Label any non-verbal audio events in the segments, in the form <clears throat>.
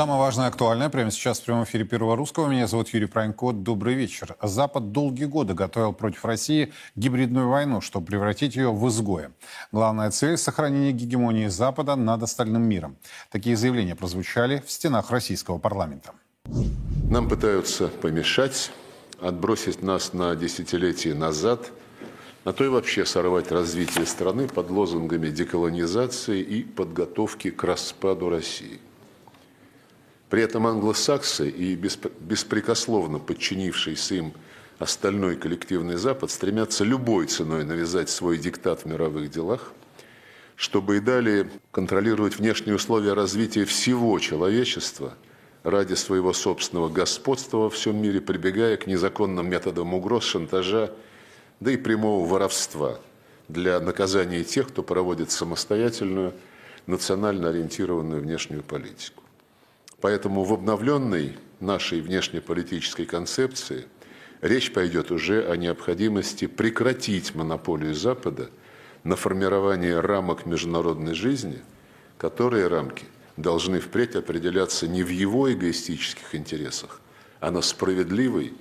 Самое важное и актуальное прямо сейчас в прямом эфире Первого Русского. Меня зовут Юрий Пронько. Добрый вечер. Запад долгие годы готовил против России гибридную войну, чтобы превратить ее в изгоя. Главная цель – сохранение гегемонии Запада над остальным миром. Такие заявления прозвучали в стенах российского парламента. Нам пытаются помешать, отбросить нас на десятилетия назад, а то и вообще сорвать развитие страны под лозунгами деколонизации и подготовки к распаду России – при этом англосаксы и беспрекословно подчинившийся им остальной коллективный Запад стремятся любой ценой навязать свой диктат в мировых делах, чтобы и далее контролировать внешние условия развития всего человечества ради своего собственного господства во всем мире, прибегая к незаконным методам угроз, шантажа, да и прямого воровства для наказания тех, кто проводит самостоятельную, национально ориентированную внешнюю политику. Поэтому в обновленной нашей внешнеполитической концепции речь пойдет уже о необходимости прекратить монополию Запада на формирование рамок международной жизни, которые рамки должны впредь определяться не в его эгоистических интересах, а на справедливой,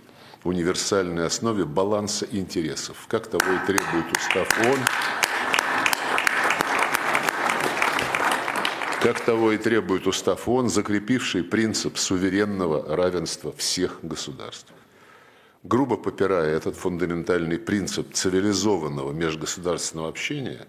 универсальной основе баланса интересов, как того и требует устав ООН как того и требует устав ООН, закрепивший принцип суверенного равенства всех государств. Грубо попирая этот фундаментальный принцип цивилизованного межгосударственного общения,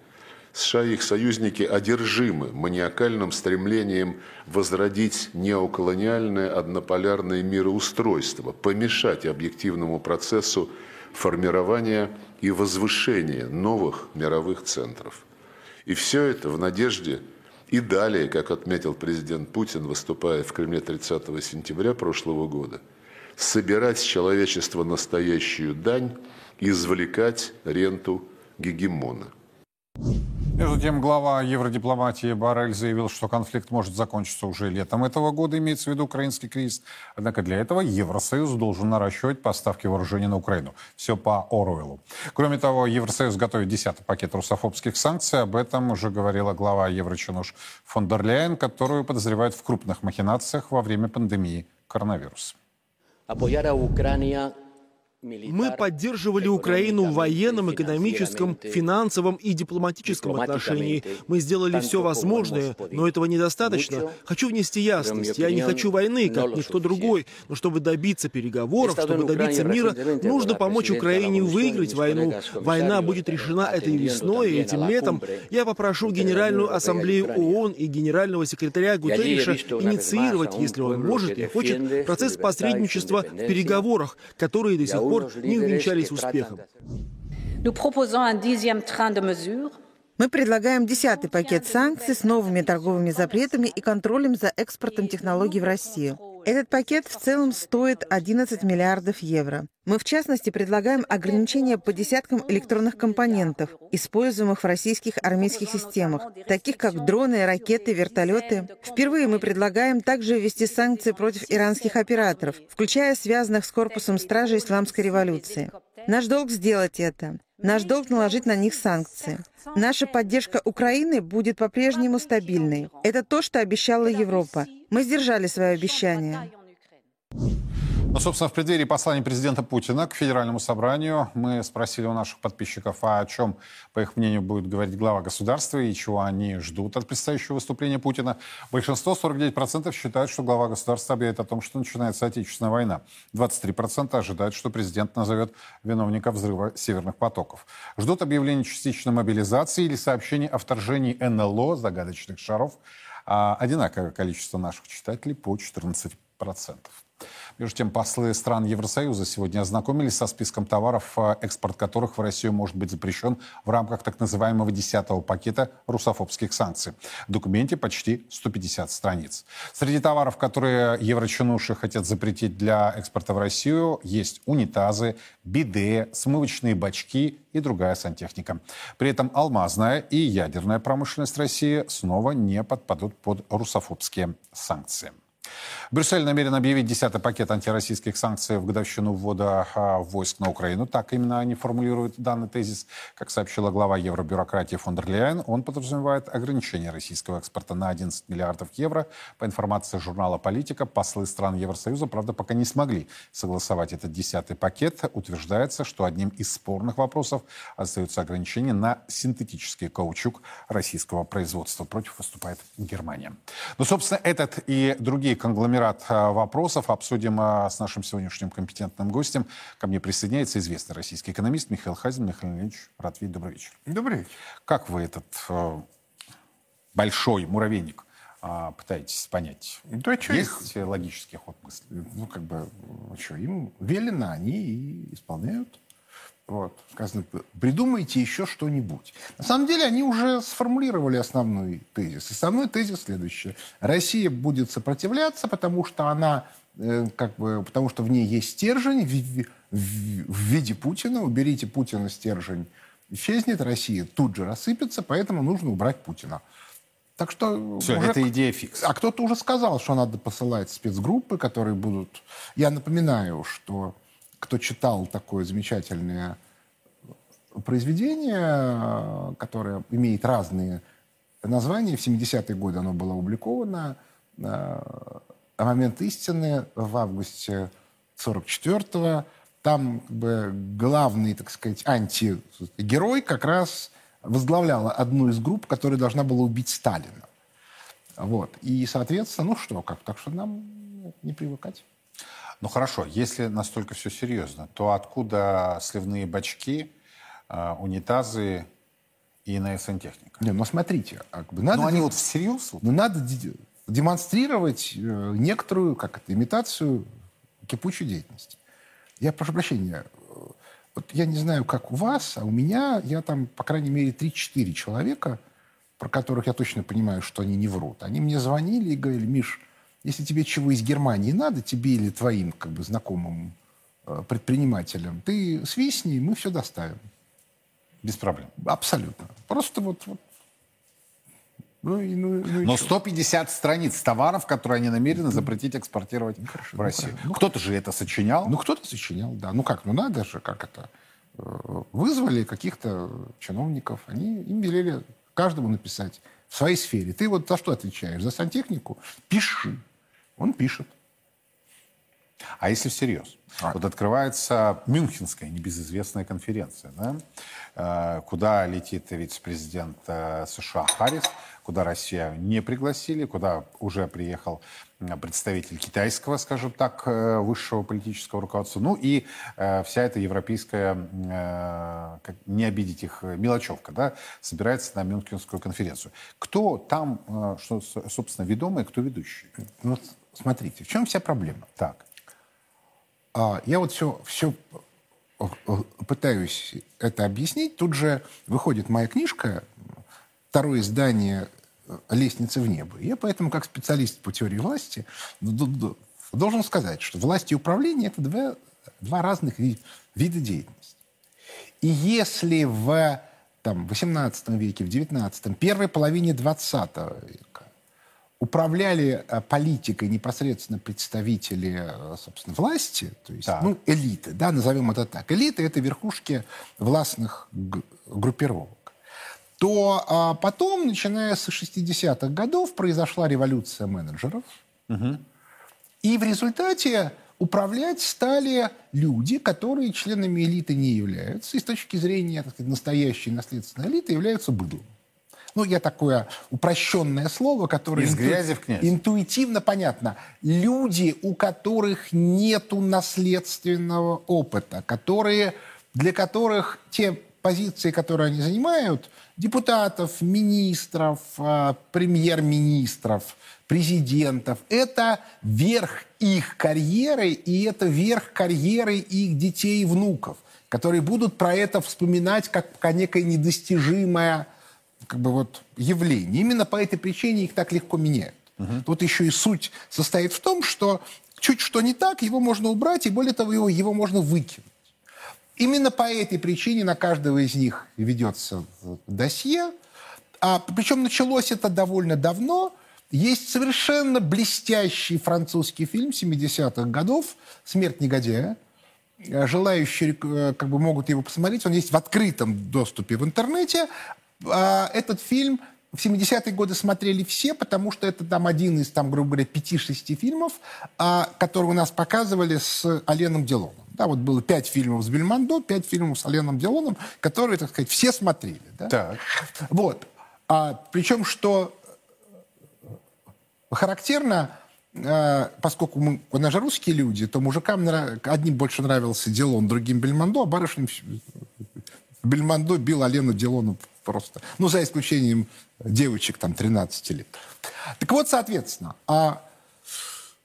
США и их союзники одержимы маниакальным стремлением возродить неоколониальное однополярное мироустройство, помешать объективному процессу формирования и возвышения новых мировых центров. И все это в надежде – и далее, как отметил президент Путин, выступая в Кремле 30 сентября прошлого года, собирать с человечества настоящую дань и извлекать ренту гегемона – между тем, глава евродипломатии Барель заявил, что конфликт может закончиться уже летом этого года, имеется в виду украинский кризис. Однако для этого Евросоюз должен наращивать поставки вооружений на Украину. Все по Оруэллу. Кроме того, Евросоюз готовит десятый пакет русофобских санкций. Об этом уже говорила глава Еврочинуш фон дер Ляйен, которую подозревают в крупных махинациях во время пандемии коронавируса. Мы поддерживали Украину в военном, экономическом, финансовом и дипломатическом отношении. Мы сделали все возможное, но этого недостаточно. Хочу внести ясность. Я не хочу войны, как никто другой. Но чтобы добиться переговоров, чтобы добиться мира, нужно помочь Украине выиграть войну. Война будет решена этой весной и этим летом. Я попрошу Генеральную Ассамблею ООН и Генерального секретаря Гутерриша инициировать, если он может и хочет, процесс посредничества в переговорах, которые до сих пор не увенчались успехом. Мы предлагаем десятый пакет санкций с новыми торговыми запретами и контролем за экспортом технологий в Россию. Этот пакет в целом стоит 11 миллиардов евро. Мы, в частности, предлагаем ограничения по десяткам электронных компонентов, используемых в российских армейских системах, таких как дроны, ракеты, вертолеты. Впервые мы предлагаем также ввести санкции против иранских операторов, включая связанных с корпусом стражи исламской революции. Наш долг сделать это. Наш долг наложить на них санкции. Наша поддержка Украины будет по-прежнему стабильной. Это то, что обещала Европа. Мы сдержали свое обещание. Ну, собственно, в преддверии послания президента Путина к Федеральному собранию мы спросили у наших подписчиков, а о чем, по их мнению, будет говорить глава государства и чего они ждут от предстоящего выступления Путина. Большинство, 49%, считают, что глава государства объявит о том, что начинается Отечественная война. 23% ожидают, что президент назовет виновника взрыва северных потоков. Ждут объявления частичной мобилизации или сообщений о вторжении НЛО, загадочных шаров. А одинаковое количество наших читателей по 14%. Между тем, послы стран Евросоюза сегодня ознакомились со списком товаров, э, экспорт которых в Россию может быть запрещен в рамках так называемого 10-го пакета русофобских санкций. В документе почти 150 страниц. Среди товаров, которые еврочинуши хотят запретить для экспорта в Россию, есть унитазы, биде, смывочные бачки и другая сантехника. При этом алмазная и ядерная промышленность России снова не подпадут под русофобские санкции. Брюссель намерен объявить десятый пакет антироссийских санкций в годовщину ввода а, войск на Украину. Так именно они формулируют данный тезис. Как сообщила глава евробюрократии фон дер Ляйен, он подразумевает ограничение российского экспорта на 11 миллиардов евро. По информации журнала «Политика», послы стран Евросоюза, правда, пока не смогли согласовать этот десятый пакет. Утверждается, что одним из спорных вопросов остаются ограничения на синтетический каучук российского производства. Против выступает Германия. Ну, собственно, этот и другие конгломерат а, вопросов обсудим а, с нашим сегодняшним компетентным гостем. Ко мне присоединяется известный российский экономист Михаил Хазин. Михаил Ильич, рад видеть. Добрый вечер. Добрый вечер. Как вы этот э, большой муравейник э, пытаетесь понять? Да, что Есть их? логический ход мысли? Ну, как бы, что, им велено, они и исполняют. Вот, сказано, придумайте еще что-нибудь. На самом деле они уже сформулировали основной тезис. Основной тезис следующий. Россия будет сопротивляться, потому что она, э, как бы, потому что в ней есть стержень в, в, в виде Путина. Уберите Путина, стержень исчезнет, Россия тут же рассыпется, поэтому нужно убрать Путина. Так что Все, уже... это идея фикс. А кто-то уже сказал, что надо посылать спецгруппы, которые будут... Я напоминаю, что кто читал такое замечательное произведение, которое имеет разные названия, в 70-е годы оно было опубликовано, «А «Момент истины» в августе 44-го, там как бы, главный, так сказать, антигерой как раз возглавляла одну из групп, которая должна была убить Сталина. Вот. И, соответственно, ну что, как, так что нам не привыкать. Ну хорошо, если настолько все серьезно, то откуда сливные бачки, э, унитазы и НСН-техника? Не, ну смотрите, как бы надо... Ну они вот всерьез? Ну надо демонстрировать э, некоторую, как это, имитацию кипучей деятельности. Я прошу прощения, вот я не знаю, как у вас, а у меня, я там, по крайней мере, 3-4 человека, про которых я точно понимаю, что они не врут. Они мне звонили и говорили, Миш, если тебе чего из Германии надо, тебе или твоим как бы, знакомым э, предпринимателям, ты свистни, мы все доставим. Без проблем. Абсолютно. Просто вот, вот ну, ну, ну, Но 150 страниц товаров, которые они намерены запретить экспортировать ну, хорошо, в Россию. Ну, кто-то же это сочинял. Ну, кто-то сочинял, да. Ну как, ну надо же, как это. Э, вызвали каких-то чиновников, они им велели каждому написать в своей сфере. Ты вот за что отвечаешь? За сантехнику? Пиши. Он пишет. А если всерьез? А. Вот открывается Мюнхенская небезызвестная конференция, да? Э, куда летит вице-президент э, США Харрис, куда Россия не пригласили, куда уже приехал представитель китайского, скажем так, э, высшего политического руководства. Ну и вся эта европейская, как не обидеть их, мелочевка, да, собирается на Мюнхенскую конференцию. Кто там, что, собственно, ведомый, кто ведущий? Ну, смотрите, в чем вся проблема? Так. А, я вот все, все э, э, пытаюсь это объяснить. Тут же выходит моя книжка, второе издание э, «Лестница в небо». Я поэтому, как специалист по теории власти, должен сказать, что власть и управление – это два, два разных вида деятельности. И если в там, 18 веке, в 19, первой половине 20 века управляли э, политикой непосредственно представители, э, собственно, власти, то есть, так. ну, элиты, да, назовем это так. Элиты — это верхушки властных группировок. То а, потом, начиная с 60-х годов, произошла революция менеджеров. Угу. И в результате управлять стали люди, которые членами элиты не являются, и с точки зрения так сказать, настоящей наследственной элиты являются быдлом ну, я такое упрощенное слово, которое Из грязи в князь. интуитивно понятно. Люди, у которых нету наследственного опыта, которые, для которых те позиции, которые они занимают, депутатов, министров, а, премьер-министров, президентов, это верх их карьеры, и это верх карьеры их детей и внуков, которые будут про это вспоминать как некое недостижимое как бы вот явление. Именно по этой причине их так легко меняют. Угу. Тут еще и суть состоит в том, что чуть что не так, его можно убрать, и более того, его, его можно выкинуть. Именно по этой причине на каждого из них ведется досье. А, причем началось это довольно давно. Есть совершенно блестящий французский фильм 70-х годов «Смерть негодяя». Желающие э, как бы могут его посмотреть. Он есть в открытом доступе в интернете. А, этот фильм в 70-е годы смотрели все, потому что это там один из, там, грубо говоря, 5-6 фильмов, а, которые у нас показывали с Оленом Делоном. Да, вот было пять фильмов с Бельмондо, пять фильмов с Оленом Делоном, которые, так сказать, все смотрели. Да? Так. Вот. А, причем, что характерно, а, поскольку мы, у нас же русские люди, то мужикам одним больше нравился Делон, другим Бельмондо, а барышням Бельмондо бил Алену Делону просто. Ну, за исключением девочек там 13 лет. Так вот, соответственно, а,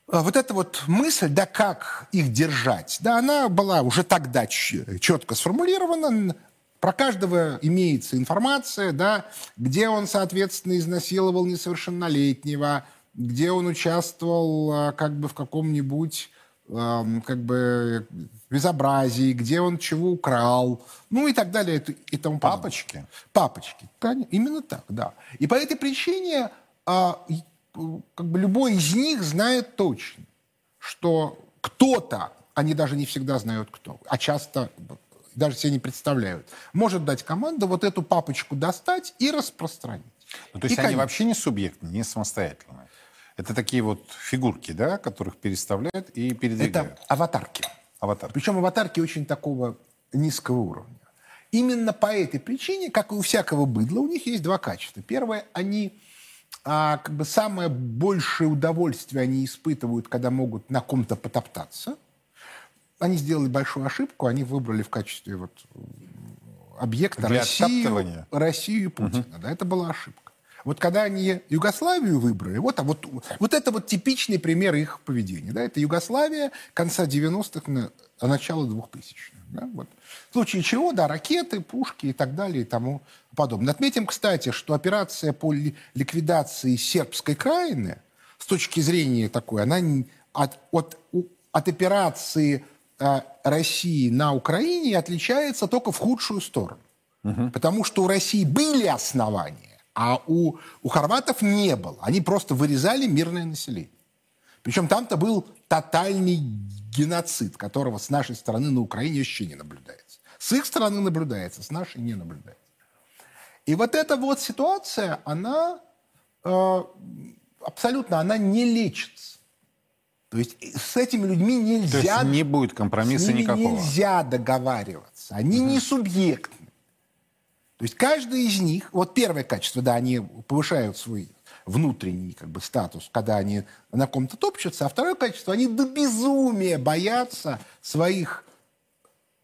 а вот эта вот мысль, да как их держать, да, она была уже тогда четко сформулирована. Про каждого имеется информация, да, где он, соответственно, изнасиловал несовершеннолетнего, где он участвовал а, как бы в каком-нибудь как бы безобразии, где он чего украл, ну и так далее и тому подобное. Папочки? Папочки, именно так, да. И по этой причине а, как бы любой из них знает точно, что кто-то, они даже не всегда знают кто, а часто даже себе не представляют, может дать команду вот эту папочку достать и распространить. Ну, то есть и, они конечно, вообще не субъектны, не самостоятельные? Это такие вот фигурки, да, которых переставляют и передвигают. Это аватарки. Аватарки. Причем аватарки очень такого низкого уровня. Именно по этой причине, как и у всякого быдла, у них есть два качества. Первое, они а, как бы самое большее удовольствие они испытывают, когда могут на ком-то потоптаться. Они сделали большую ошибку, они выбрали в качестве вот объекта Россию, Россию и Путина. Угу. Да, это была ошибка. Вот когда они Югославию выбрали, вот, а вот, вот это вот типичный пример их поведения. Да? Это Югославия конца 90-х, на, начала 2000-х. Да? Вот. В случае чего, да, ракеты, пушки и так далее и тому подобное. Отметим, кстати, что операция по ликвидации сербской краины с точки зрения такой, она от, от, от операции э, России на Украине отличается только в худшую сторону. Угу. Потому что у России были основания а у, у хорватов не было. Они просто вырезали мирное население. Причем там-то был тотальный геноцид, которого с нашей стороны на Украине еще не наблюдается. С их стороны наблюдается, с нашей не наблюдается. И вот эта вот ситуация, она э, абсолютно, она не лечится. То есть с этими людьми нельзя... То есть не будет компромисса с ними никакого. нельзя договариваться. Они угу. не субъектны. То есть каждый из них, вот первое качество, да, они повышают свой внутренний как бы, статус, когда они на ком-то топчутся, а второе качество, они до безумия боятся своих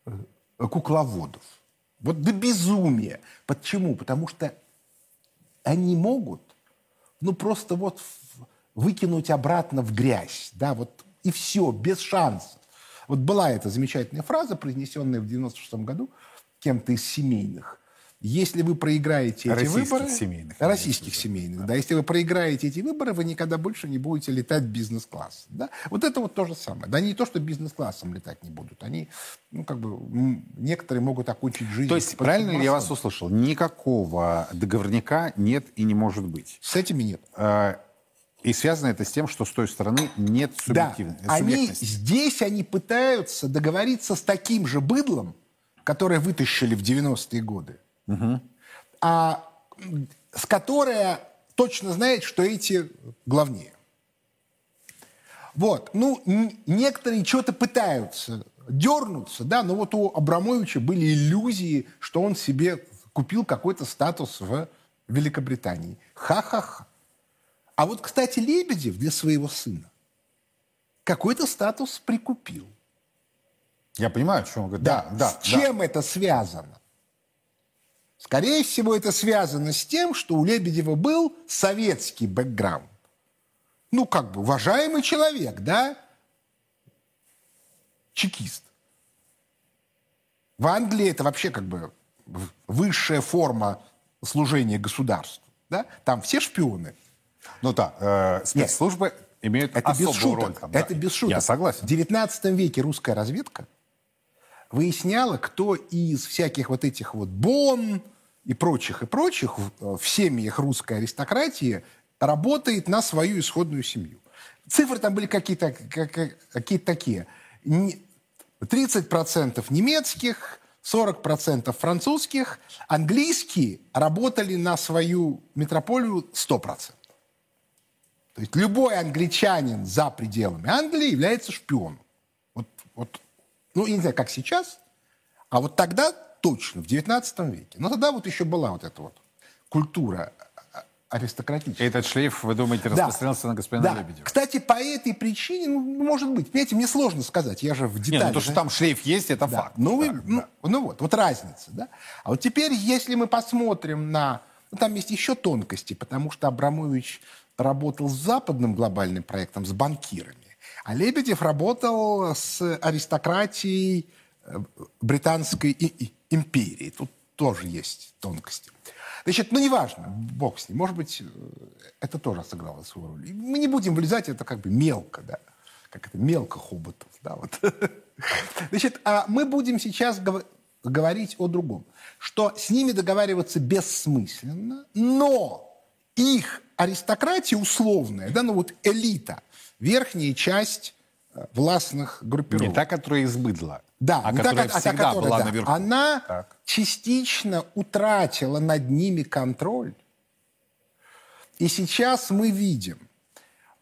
э, кукловодов. Вот до безумия. Почему? Потому что они могут, ну, просто вот выкинуть обратно в грязь, да, вот и все, без шансов. Вот была эта замечательная фраза, произнесенная в 96 году кем-то из семейных. Если вы проиграете эти выборы... Семейных, российских семейных. Да. да. Если вы проиграете эти выборы, вы никогда больше не будете летать бизнес-класс. Да? Вот это вот то же самое. Да не то, что бизнес-классом летать не будут. Они, ну, как бы, некоторые могут окончить жизнь... То есть, правильно ли я вас услышал? Никакого договорника нет и не может быть? С этими нет. А, и связано это с тем, что с той стороны нет субъективности. Да, они, здесь они пытаются договориться с таким же быдлом, которое вытащили в 90-е годы угу. а, с которой точно знает, что эти главнее. Вот. Ну, некоторые что-то пытаются дернуться, да, но вот у Абрамовича были иллюзии, что он себе купил какой-то статус в Великобритании. Ха-ха-ха. А вот, кстати, Лебедев для своего сына какой-то статус прикупил. Я понимаю, о чем он говорит. Да, да. С да, чем да. это связано? Скорее всего, это связано с тем, что у Лебедева был советский бэкграунд. Ну, как бы, уважаемый человек, да? Чекист. В Англии это вообще как бы высшая форма служения государству. Да? Там все шпионы. Ну да, э, спецслужбы Нет, имеют это особую без шуток, роль. Там, это без шуток. Я согласен. В 19 веке русская разведка выясняла, кто из всяких вот этих вот Бон и прочих, и прочих в семьях русской аристократии работает на свою исходную семью. Цифры там были какие-то какие такие. 30% немецких, 40% французских, английские работали на свою метрополию 100%. То есть любой англичанин за пределами Англии является шпионом. Вот, вот, ну, я не знаю, как сейчас, а вот тогда точно, в 19 веке. Но тогда вот еще была вот эта вот культура аристократическая. Этот шлейф, вы думаете, распространился да. на господина да. Лебедева? Кстати, по этой причине, ну, может быть, понимаете, мне сложно сказать, я же в деталях. Нет, ну то, что там шлейф есть, это да. факт. Ну, так, вы, ну, ну вот, вот разница, да. А вот теперь, если мы посмотрим на... Ну, там есть еще тонкости, потому что Абрамович работал с западным глобальным проектом, с банкирами. А Лебедев работал с аристократией э, британской империи. Тут тоже есть тонкости. Значит, ну, неважно, бог с ним. Может быть, э, это тоже сыграло свою роль. мы не будем влезать, это как бы мелко, да. Как это, мелко хоботов, да, вот. <laughs> Значит, а мы будем сейчас говорить о другом. Что с ними договариваться бессмысленно, но их аристократия условная, да, ну вот элита, верхняя часть э, властных группировок. Не та, которая из быдла. Да, а которая та, всегда а та, была да, наверху. Она так. частично утратила над ними контроль. И сейчас мы видим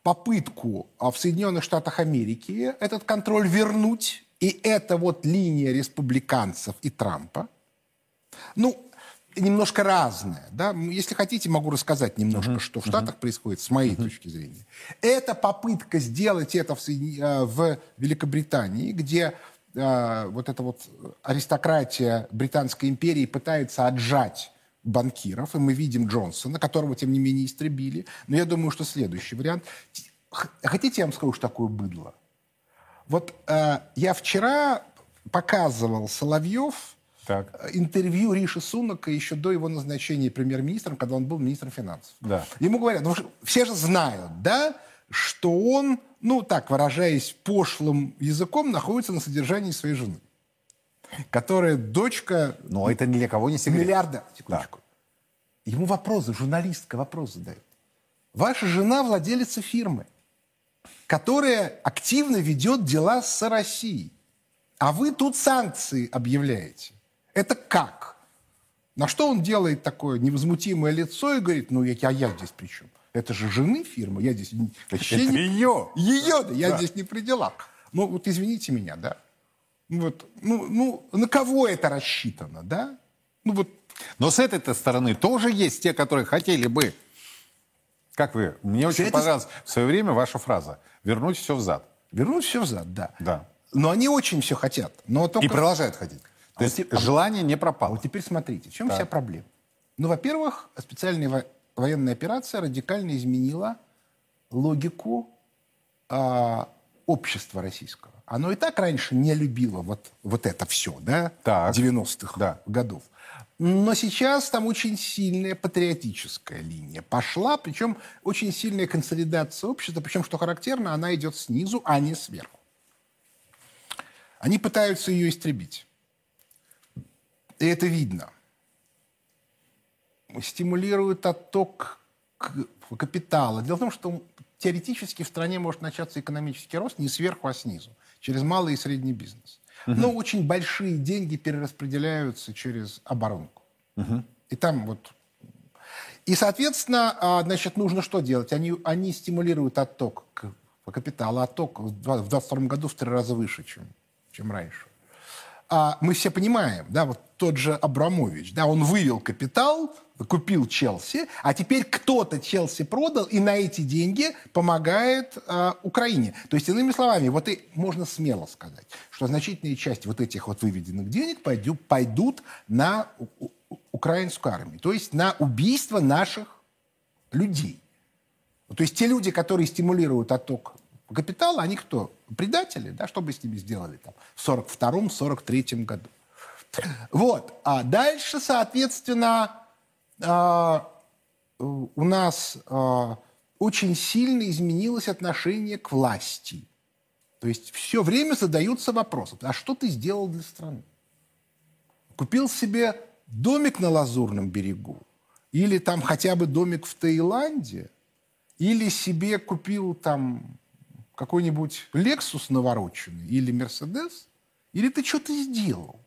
попытку а, в Соединенных Штатах Америки этот контроль вернуть. И это вот линия республиканцев и Трампа. Ну, немножко разное. Да? Если хотите, могу рассказать немножко, uh-huh. что в Штатах uh-huh. происходит, с моей uh-huh. точки зрения. Это попытка сделать это в, э, в Великобритании, где э, вот эта вот аристократия Британской империи пытается отжать банкиров, и мы видим Джонсона, которого, тем не менее, истребили. Но я думаю, что следующий вариант... Хотите, я вам скажу, что такое быдло? Вот э, я вчера показывал Соловьев так. интервью Риши Сунака еще до его назначения премьер-министром, когда он был министром финансов. Да. Ему говорят, ну, все же знают, да, что он, ну так выражаясь пошлым языком, находится на содержании своей жены, которая дочка... Но это ни для кого не секрет. Миллиарда. Секундочку. Да. Ему вопрос, журналистка вопрос задает. Ваша жена владелица фирмы, которая активно ведет дела с Россией. А вы тут санкции объявляете. Это как? На что он делает такое невозмутимое лицо и говорит, ну, я, а я здесь при чем? Это же жены фирмы, я здесь вообще не... ее. Ее, да, я да. здесь не при делах. Ну, вот извините меня, да. Вот, ну, ну, на кого это рассчитано, да? Ну, вот. Но с этой стороны тоже есть те, которые хотели бы, как вы, мне очень этой... понравилась в свое время ваша фраза, вернуть все взад. Вернуть все взад, да. Да. Но они очень все хотят. Но только... И продолжают хотеть. То есть вот, желание не пропало. Вот теперь смотрите, в чем так. вся проблема? Ну, во-первых, специальная во- военная операция радикально изменила логику э, общества российского. Оно и так раньше не любило вот, вот это все, да, так. 90-х да. годов. Но сейчас там очень сильная патриотическая линия пошла, причем очень сильная консолидация общества, причем, что характерно, она идет снизу, а не сверху. Они пытаются ее истребить. И это видно. Стимулирует отток капитала. Дело в том, что теоретически в стране может начаться экономический рост не сверху, а снизу, через малый и средний бизнес. Угу. Но очень большие деньги перераспределяются через оборонку. Угу. И там вот... И, соответственно, а, значит, нужно что делать? Они, они стимулируют отток капитала. Отток в 2022 году в три раза выше, чем, чем раньше а мы все понимаем, да, вот тот же Абрамович, да, он вывел капитал, купил Челси, а теперь кто-то Челси продал и на эти деньги помогает э, Украине. То есть, иными словами, вот и можно смело сказать, что значительная часть вот этих вот выведенных денег пойдут, пойдут на украинскую армию, то есть на убийство наших людей. То есть те люди, которые стимулируют отток капитала, они кто? Предатели, да? Что бы с ними сделали там в 42-43 году? Вот. А дальше, соответственно, а, у нас а, очень сильно изменилось отношение к власти. То есть все время задаются вопросы. А что ты сделал для страны? Купил себе домик на Лазурном берегу? Или там хотя бы домик в Таиланде? или себе купил там какой-нибудь Lexus навороченный или Mercedes, или ты что-то сделал.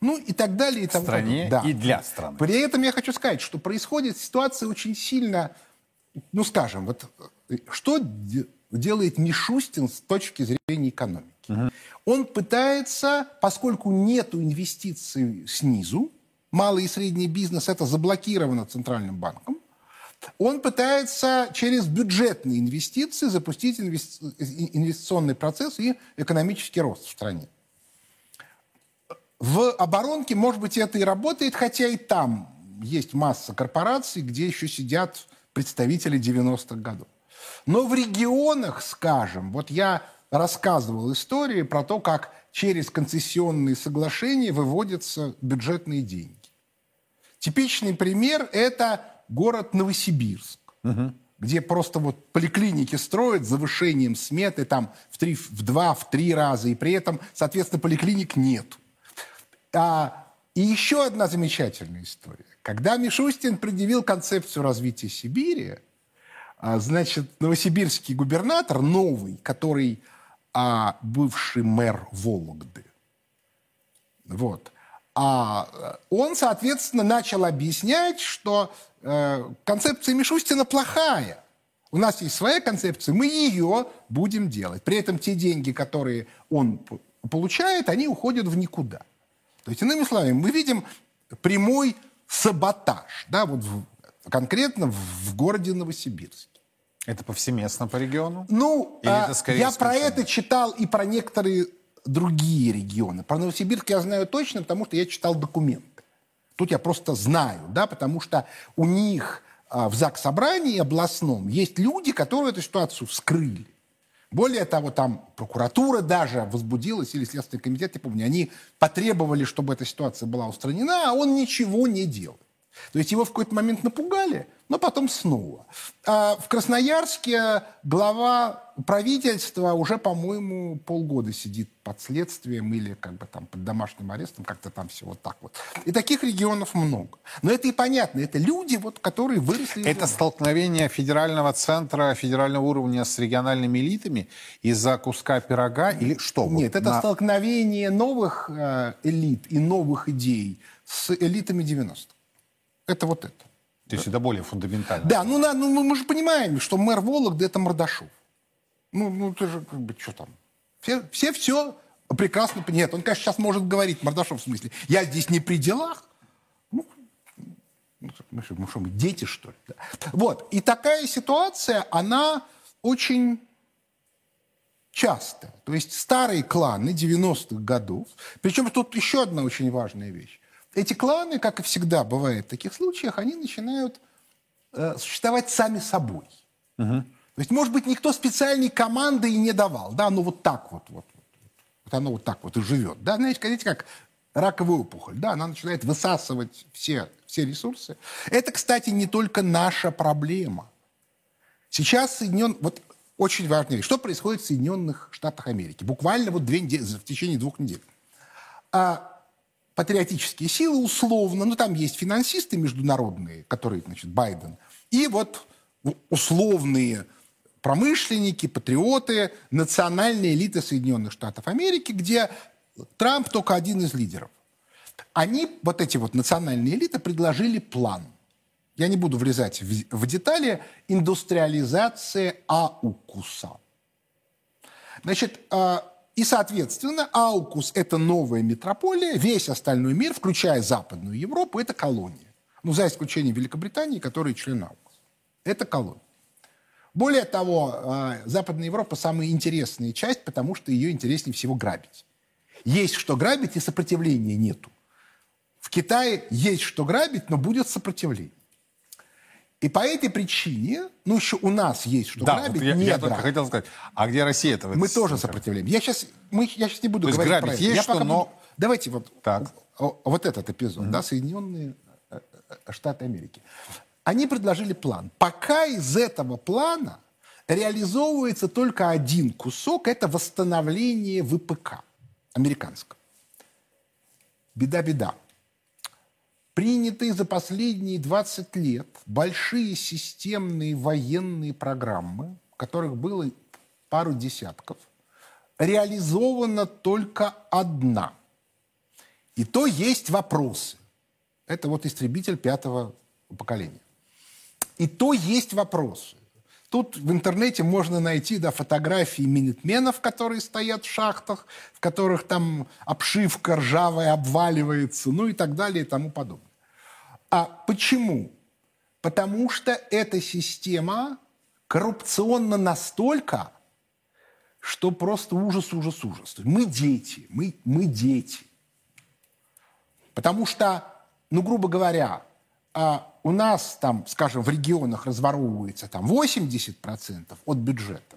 Ну и так далее. И в стране да. и для страны. При этом я хочу сказать, что происходит ситуация очень сильно, ну скажем, вот что делает Мишустин с точки зрения экономики? Угу. Он пытается, поскольку нет инвестиций снизу, малый и средний бизнес, это заблокировано Центральным банком, он пытается через бюджетные инвестиции запустить инвестиционный процесс и экономический рост в стране. В оборонке, может быть, это и работает, хотя и там есть масса корпораций, где еще сидят представители 90-х годов. Но в регионах, скажем, вот я рассказывал истории про то, как через концессионные соглашения выводятся бюджетные деньги. Типичный пример – это город Новосибирск, угу. где просто вот поликлиники строят с завышением сметы там в, три, в два, в три раза, и при этом, соответственно, поликлиник нет. А, и еще одна замечательная история. Когда Мишустин предъявил концепцию развития Сибири, а, значит, новосибирский губернатор, новый, который а, бывший мэр Вологды, вот, а он, соответственно, начал объяснять, что концепция Мишустина плохая. У нас есть своя концепция, мы ее будем делать. При этом те деньги, которые он получает, они уходят в никуда. То есть, иными словами, мы видим прямой саботаж, да, вот в, конкретно в городе Новосибирске. Это повсеместно по региону? Ну, Или а, это я про это читал и про некоторые другие регионы. Про Новосибирск я знаю точно, потому что я читал документы. Тут я просто знаю, да, потому что у них а, в ЗАГС собрании областном есть люди, которые эту ситуацию вскрыли. Более того, там прокуратура даже возбудилась, или Следственный комитет, я помню, они потребовали, чтобы эта ситуация была устранена, а он ничего не делал. То есть его в какой-то момент напугали, но потом снова. А в Красноярске глава правительства уже, по-моему, полгода сидит под следствием или как бы там под домашним арестом, как-то там все вот так вот. И таких регионов много. Но это и понятно, это люди, вот, которые выросли... Это столкновение федерального центра, федерального уровня с региональными элитами из-за куска пирога или что? Нет, вот это на... столкновение новых э, элит и новых идей с элитами 90-х. Это вот это. То есть это более фундаментально. Да, ну, на, ну мы же понимаем, что мэр Вологды это Мордашов. Ну, ну ты же как бы что там? Все, все все прекрасно понимают. Он, конечно, сейчас может говорить, Мордашов в смысле, я здесь не при делах. Ну, мы что, мы, что, мы дети, что ли? Да. Вот. И такая ситуация, она очень часто. То есть старые кланы 90-х годов. Причем тут еще одна очень важная вещь. Эти кланы, как и всегда бывает в таких случаях, они начинают э, существовать сами собой. Угу. То есть, может быть, никто специальной команды и не давал. Да, ну вот так вот, вот, вот, вот оно вот так вот и живет. Да, знаете, знаете, как раковая опухоль, да, она начинает высасывать все, все ресурсы. Это, кстати, не только наша проблема. Сейчас Соединен... Вот очень важная вещь. Что происходит в Соединенных Штатах Америки? Буквально вот две недели, в течение двух недель. А патриотические силы условно, ну там есть финансисты международные, которые, значит, Байден, и вот условные промышленники, патриоты, национальные элиты Соединенных Штатов Америки, где Трамп только один из лидеров. Они, вот эти вот национальные элиты, предложили план. Я не буду влезать в, в детали. Индустриализация аукуса. Значит, а, и, соответственно, Аукус – это новая метрополия, весь остальной мир, включая Западную Европу, это колония. Ну, за исключением Великобритании, которая член Аукус. Это колония. Более того, э, Западная Европа – самая интересная часть, потому что ее интереснее всего грабить. Есть что грабить, и сопротивления нету. В Китае есть что грабить, но будет сопротивление. И по этой причине, ну еще у нас есть что да, грабить, вот я, не я только хотел сказать, а где Россия этого? Мы тоже сопротивляем. Я сейчас, мы, я сейчас не буду То говорить грабить про есть я что, но... Буду... Давайте вот, так. вот этот эпизод, mm-hmm. да, Соединенные э, э, Штаты Америки. Они предложили план. Пока из этого плана реализовывается только один кусок, это восстановление ВПК американского. Беда-беда. Принятые за последние 20 лет большие системные военные программы, которых было пару десятков, реализована только одна. И то есть вопросы. Это вот истребитель пятого поколения. И то есть вопросы. Тут в интернете можно найти да, фотографии минитменов, которые стоят в шахтах, в которых там обшивка ржавая обваливается, ну и так далее и тому подобное. А почему? Потому что эта система коррупционна настолько, что просто ужас, ужас, ужас. Мы дети, мы, мы дети. Потому что, ну, грубо говоря, а у нас там, скажем, в регионах разворовывается там 80% от бюджета,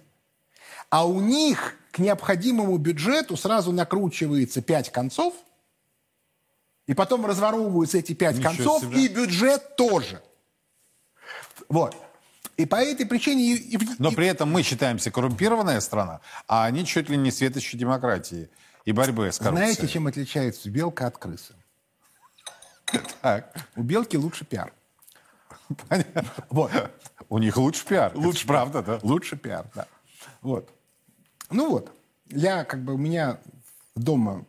а у них к необходимому бюджету сразу накручивается 5 концов, и потом разворовываются эти 5 Ничего концов, себе. и бюджет тоже. Вот. И по этой причине... И, Но при этом мы считаемся коррумпированная страна, а они чуть ли не светочи демократии и борьбы с коррупцией. Знаете, чем отличается белка от крысы? Так. У белки лучше пиар. Понятно. <laughs> Вот. У них лучше пиар. Лучше, правда, да? Лучше пиар, да. Вот. Ну вот. Я, как бы, у меня дома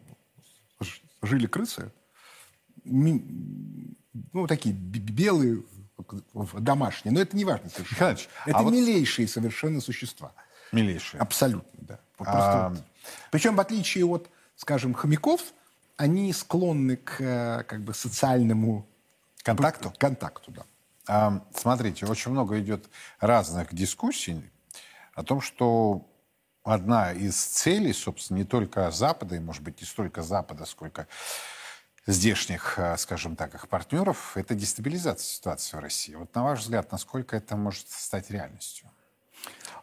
жили крысы. Ну, такие белые, домашние. Но это не важно совершенно. Михайлович, это а милейшие вот... совершенно существа. Милейшие. Абсолютно, да. а... вот. Причем, в отличие от, скажем, хомяков, они склонны к э, как бы социальному контакту. Контакту, да. А, смотрите, очень много идет разных дискуссий о том, что одна из целей, собственно, не только Запада, и, может быть, не столько Запада, сколько здешних, э, скажем так, их партнеров, это дестабилизация ситуации в России. Вот на ваш взгляд, насколько это может стать реальностью?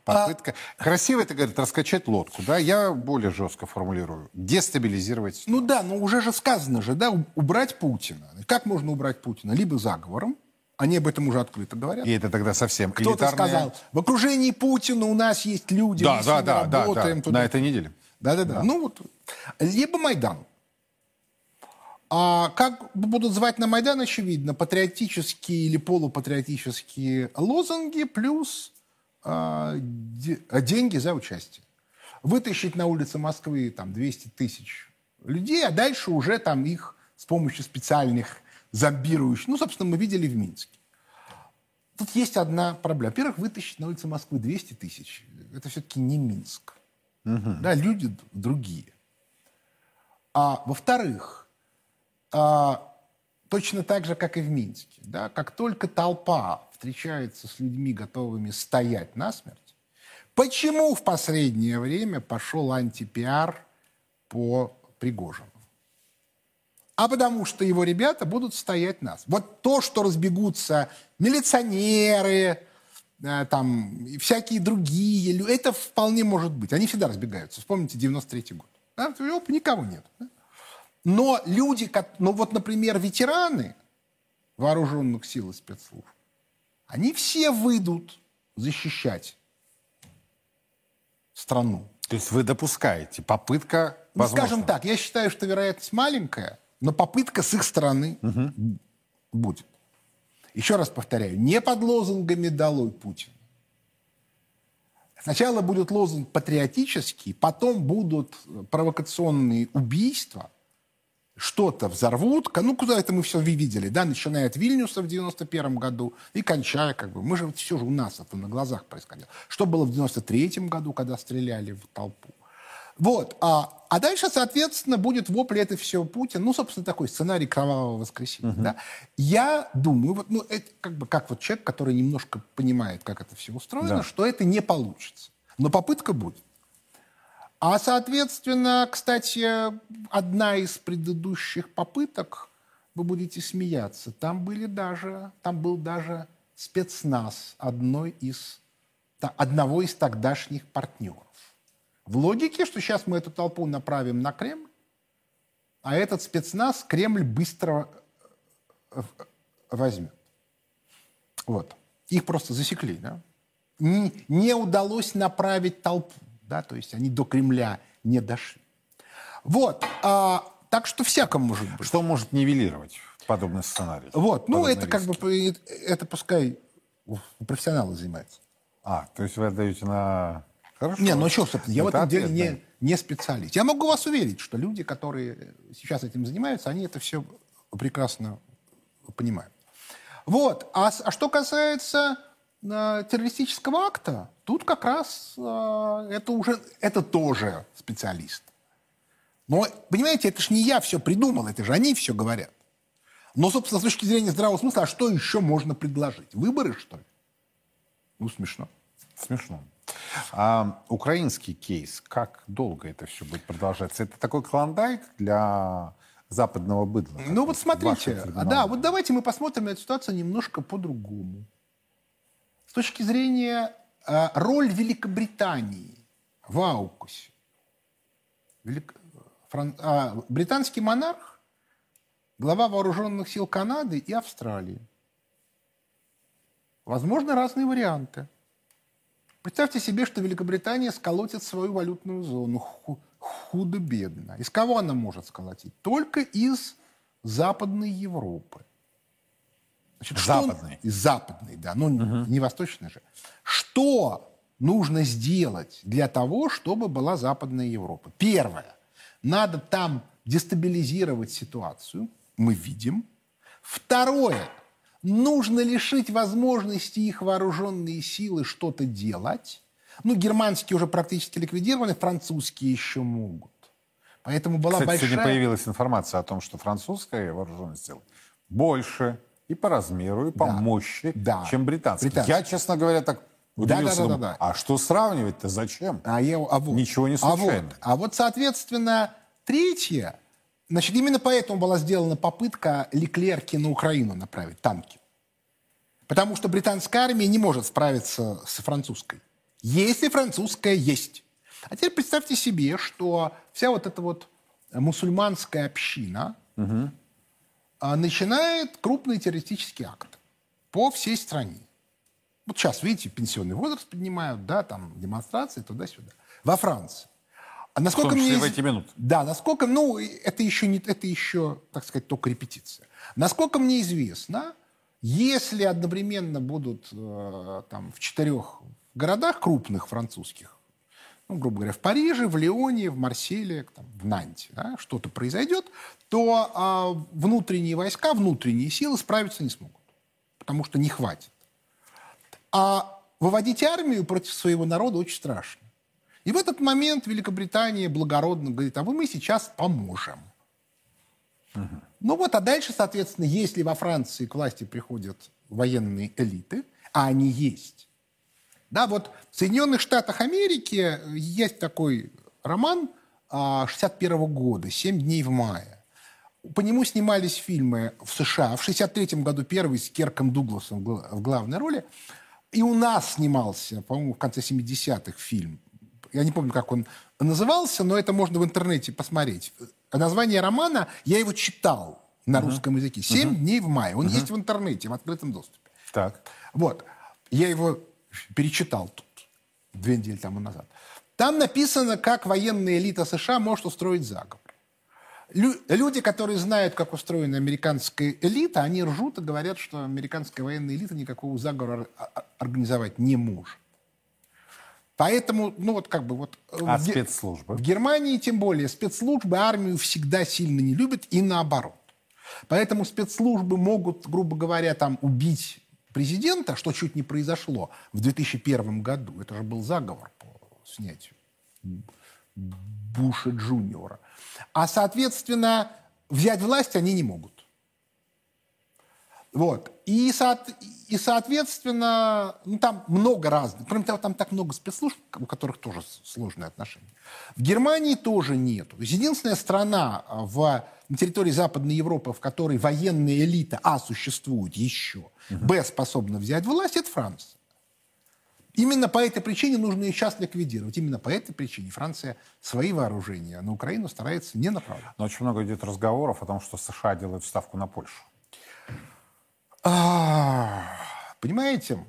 Попытка. А... Красиво это, говорит, раскачать лодку, да? Я более жестко формулирую. Дестабилизировать. Ну да, но уже же сказано же, да, убрать Путина. Как можно убрать Путина? Либо заговором, они об этом уже открыто говорят. И это тогда совсем Кто-то сказал, в окружении Путина у нас есть люди, да, мы да, да, работаем. Да, да, на этой неделе. Да-да-да. Ну вот. Либо Майдан. А как будут звать на Майдан, очевидно, патриотические или полупатриотические лозунги плюс а, деньги за участие. Вытащить на улицы Москвы там 200 тысяч людей, а дальше уже там их с помощью специальных зомбирующих. Ну, собственно, мы видели в Минске. Тут есть одна проблема. Во-первых, вытащить на улице Москвы 200 тысяч. Это все-таки не Минск. Угу. Да, люди другие. А во-вторых, а, точно так же, как и в Минске, да, как только толпа встречается с людьми, готовыми стоять насмерть, почему в последнее время пошел антипиар по Пригожину? А потому что его ребята будут стоять нас. Вот то, что разбегутся милиционеры, э, там, и всякие другие, это вполне может быть. Они всегда разбегаются. Вспомните 93-й год. Да? Никого нет. Да? Но люди, ну вот, например, ветераны вооруженных сил и спецслужб, они все выйдут защищать страну. То есть вы допускаете попытка... Ну, скажем так, я считаю, что вероятность маленькая, но попытка с их стороны угу. будет. Еще раз повторяю, не под лозунгами «Долой Путин». Сначала будет лозунг патриотический, потом будут провокационные убийства, что-то взорвут. Ну, куда это мы все видели, да, начиная от Вильнюса в 91 году и кончая, как бы, мы же, все же у нас это на глазах происходило. Что было в 93 году, когда стреляли в толпу. Вот. А, а дальше, соответственно, будет вопли это все Путин. Ну, собственно, такой сценарий кровавого воскресенья. Угу. Да? Я думаю, вот, ну, это как бы как вот человек, который немножко понимает, как это все устроено, да. что это не получится. Но попытка будет. А, соответственно, кстати, одна из предыдущих попыток, вы будете смеяться, там были даже, там был даже спецназ одной из, одного из тогдашних партнеров. В логике, что сейчас мы эту толпу направим на Кремль, а этот спецназ Кремль быстро э, возьмет. Вот. Их просто засекли, да? Не, не удалось направить толпу, да, то есть они до Кремля не дошли. Вот. А, так что всяком может быть. Что может нивелировать подобный сценарий. Вот, ну это как риски. бы, это пускай профессионалы занимаются. А, то есть вы отдаете на... Хорошо. Не, ну что, собственно, я в Это этом деле не, не специалист. Я могу вас уверить, что люди, которые сейчас этим занимаются, они это все прекрасно понимают. Вот. А, а что касается э, террористического акта, тут как раз э, это уже, это тоже специалист. Но, понимаете, это ж не я все придумал, это же они все говорят. Но, собственно, с точки зрения здравого смысла, а что еще можно предложить? Выборы, что ли? Ну, смешно. Смешно. А украинский кейс, как долго это все будет продолжаться? Это такой клондайк для западного быдла? Ну вот смотрите, а, да, вот давайте мы посмотрим на эту ситуацию немножко по-другому. С точки зрения э, роль Великобритании в Аукусе. Велик- Фран- а, британский монарх, глава вооруженных сил Канады и Австралии. Возможно, разные варианты. Представьте себе, что Великобритания сколотит свою валютную зону ху- худо-бедно. Из кого она может сколотить? Только из Западной Европы. Значит, что Западной? Из Западной, да. Ну, не Восточной же. Что нужно сделать для того, чтобы была Западная Европа? Первое. Надо там дестабилизировать ситуацию. Мы видим. Второе. Нужно лишить возможности их вооруженные силы что-то делать. Ну, германские уже практически ликвидированы, французские еще могут. Поэтому была Кстати, большая... сегодня появилась информация о том, что французская вооруженная сила больше и по размеру, и по Да. мощи, Да. чем британская. Британская. Я, честно говоря, так Да, удивился. да, да, думаю, да, да. А что сравнивать-то? Зачем? А, я, а вот, Ничего не а случайно. вот, а вот, соответственно, третье, значит, именно поэтому была сделана попытка Леклерки на Украину направить танки. Потому что британская армия не может справиться с французской. Если французская есть. А теперь представьте себе, что вся вот эта вот мусульманская община а, начинает крупный террористический акт по всей стране. Вот сейчас, видите, пенсионный возраст поднимают, да, там демонстрации туда-сюда. Во Франции. А насколько В том числе мне в эти минуты. Да, насколько, ну, это еще не, это еще, так сказать, только репетиция. Насколько мне известно, если одновременно будут э, там в четырех городах крупных французских, ну, грубо говоря, в Париже, в Лионе, в Марселе, там, в Нанте, да, что-то произойдет, то а, внутренние войска, внутренние силы справиться не смогут, потому что не хватит. А выводить армию против своего народа очень страшно. И в этот момент Великобритания благородно говорит, а вы мы сейчас поможем. Ну вот, а дальше, соответственно, если во Франции к власти приходят военные элиты, а они есть, да, вот в Соединенных Штатах Америки есть такой роман 61 года «Семь дней в мае». По нему снимались фильмы в США. В 63 году первый с Керком Дугласом в гла- в главной роли. И у нас снимался, по-моему, в конце 70-х фильм. Я не помню, как он назывался, но это можно в интернете посмотреть. Название романа, я его читал на русском языке. «Семь дней в мае». Он есть в интернете, в открытом доступе. Так. Вот. Я его перечитал тут две недели тому назад. Там написано, как военная элита США может устроить заговор. Лю- люди, которые знают, как устроена американская элита, они ржут и говорят, что американская военная элита никакого заговора ор- ор- организовать не может. Поэтому, ну вот как бы вот... э, А в спецслужбы? В Германии тем более спецслужбы армию всегда сильно не любят и наоборот. Поэтому спецслужбы могут, грубо говоря, там убить президента, что чуть не произошло в 2001 году. Это же был заговор по снятию Буша Джуниора. А, соответственно, взять власть они не могут. Вот. И, соот- и соответственно, ну, там много разных. Кроме того, там так много спецслужб, у которых тоже сложные отношения. В Германии тоже нету. То есть единственная страна а, в, на территории Западной Европы, в которой военная элита, а, существует еще, б, способна взять власть, это Франция. Именно по этой причине нужно ее сейчас ликвидировать. Именно по этой причине Франция свои вооружения на Украину старается не направлять. Но очень много идет разговоров о том, что США делают ставку на Польшу. А, Понимаете,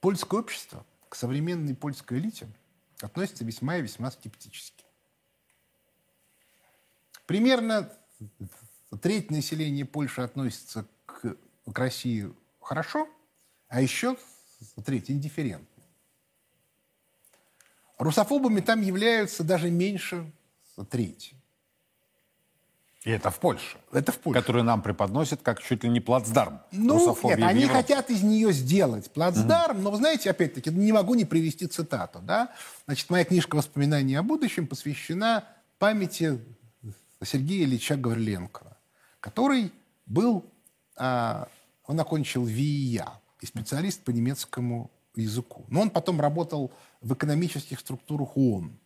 польское общество к современной польской элите относится весьма и весьма скептически. Примерно треть населения Польши относится к, к России хорошо, а еще треть индифферентно. Русофобами там являются даже меньше трети. И это в Польше. Это в Польше. Которую нам преподносят как чуть ли не плацдарм. Ну, нет, они хотят из нее сделать плацдарм, угу. но, вы знаете, опять-таки, не могу не привести цитату. Да? Значит, моя книжка «Воспоминания о будущем» посвящена памяти Сергея Ильича Гавриленкова, который был, а, он окончил ВИИЯ, и специалист по немецкому языку. Но он потом работал в экономических структурах ООН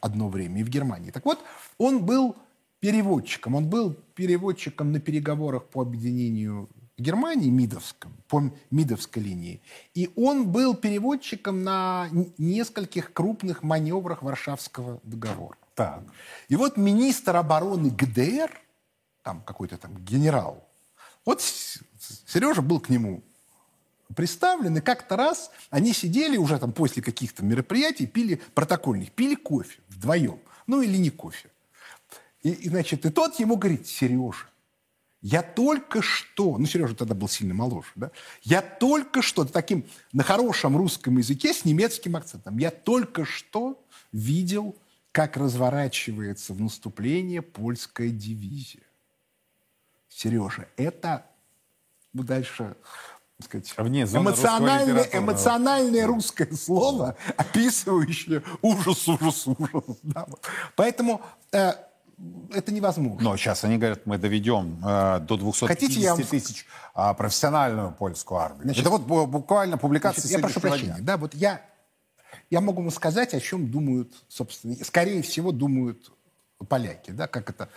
одно время и в Германии. Так вот, он был переводчиком. Он был переводчиком на переговорах по объединению Германии, Мидовском, по Мидовской линии. И он был переводчиком на нескольких крупных маневрах Варшавского договора. Так. И вот министр обороны ГДР, там какой-то там генерал, вот Сережа был к нему представлены. Как-то раз они сидели уже там после каких-то мероприятий, пили протокольных, пили кофе вдвоем. Ну или не кофе. И, и, значит, и тот ему говорит, Сережа, я только что, ну, Сережа тогда был сильно моложе, да, я только что, таким на хорошем русском языке с немецким акцентом, я только что видел, как разворачивается в наступление польская дивизия. Сережа, это, ну, дальше сказать, Вне эмоциональное, эмоциональное русское слово, описывающее ужас, ужас, ужас. Да. Поэтому э, это невозможно. Но сейчас они говорят, мы доведем э, до 250 Хотите, я вам... тысяч э, профессиональную польскую армию. Значит, это вот буквально публикация значит, Я прошу прощения. Да, вот я, я могу вам сказать, о чем думают, собственно, скорее всего, думают поляки. Да, как это...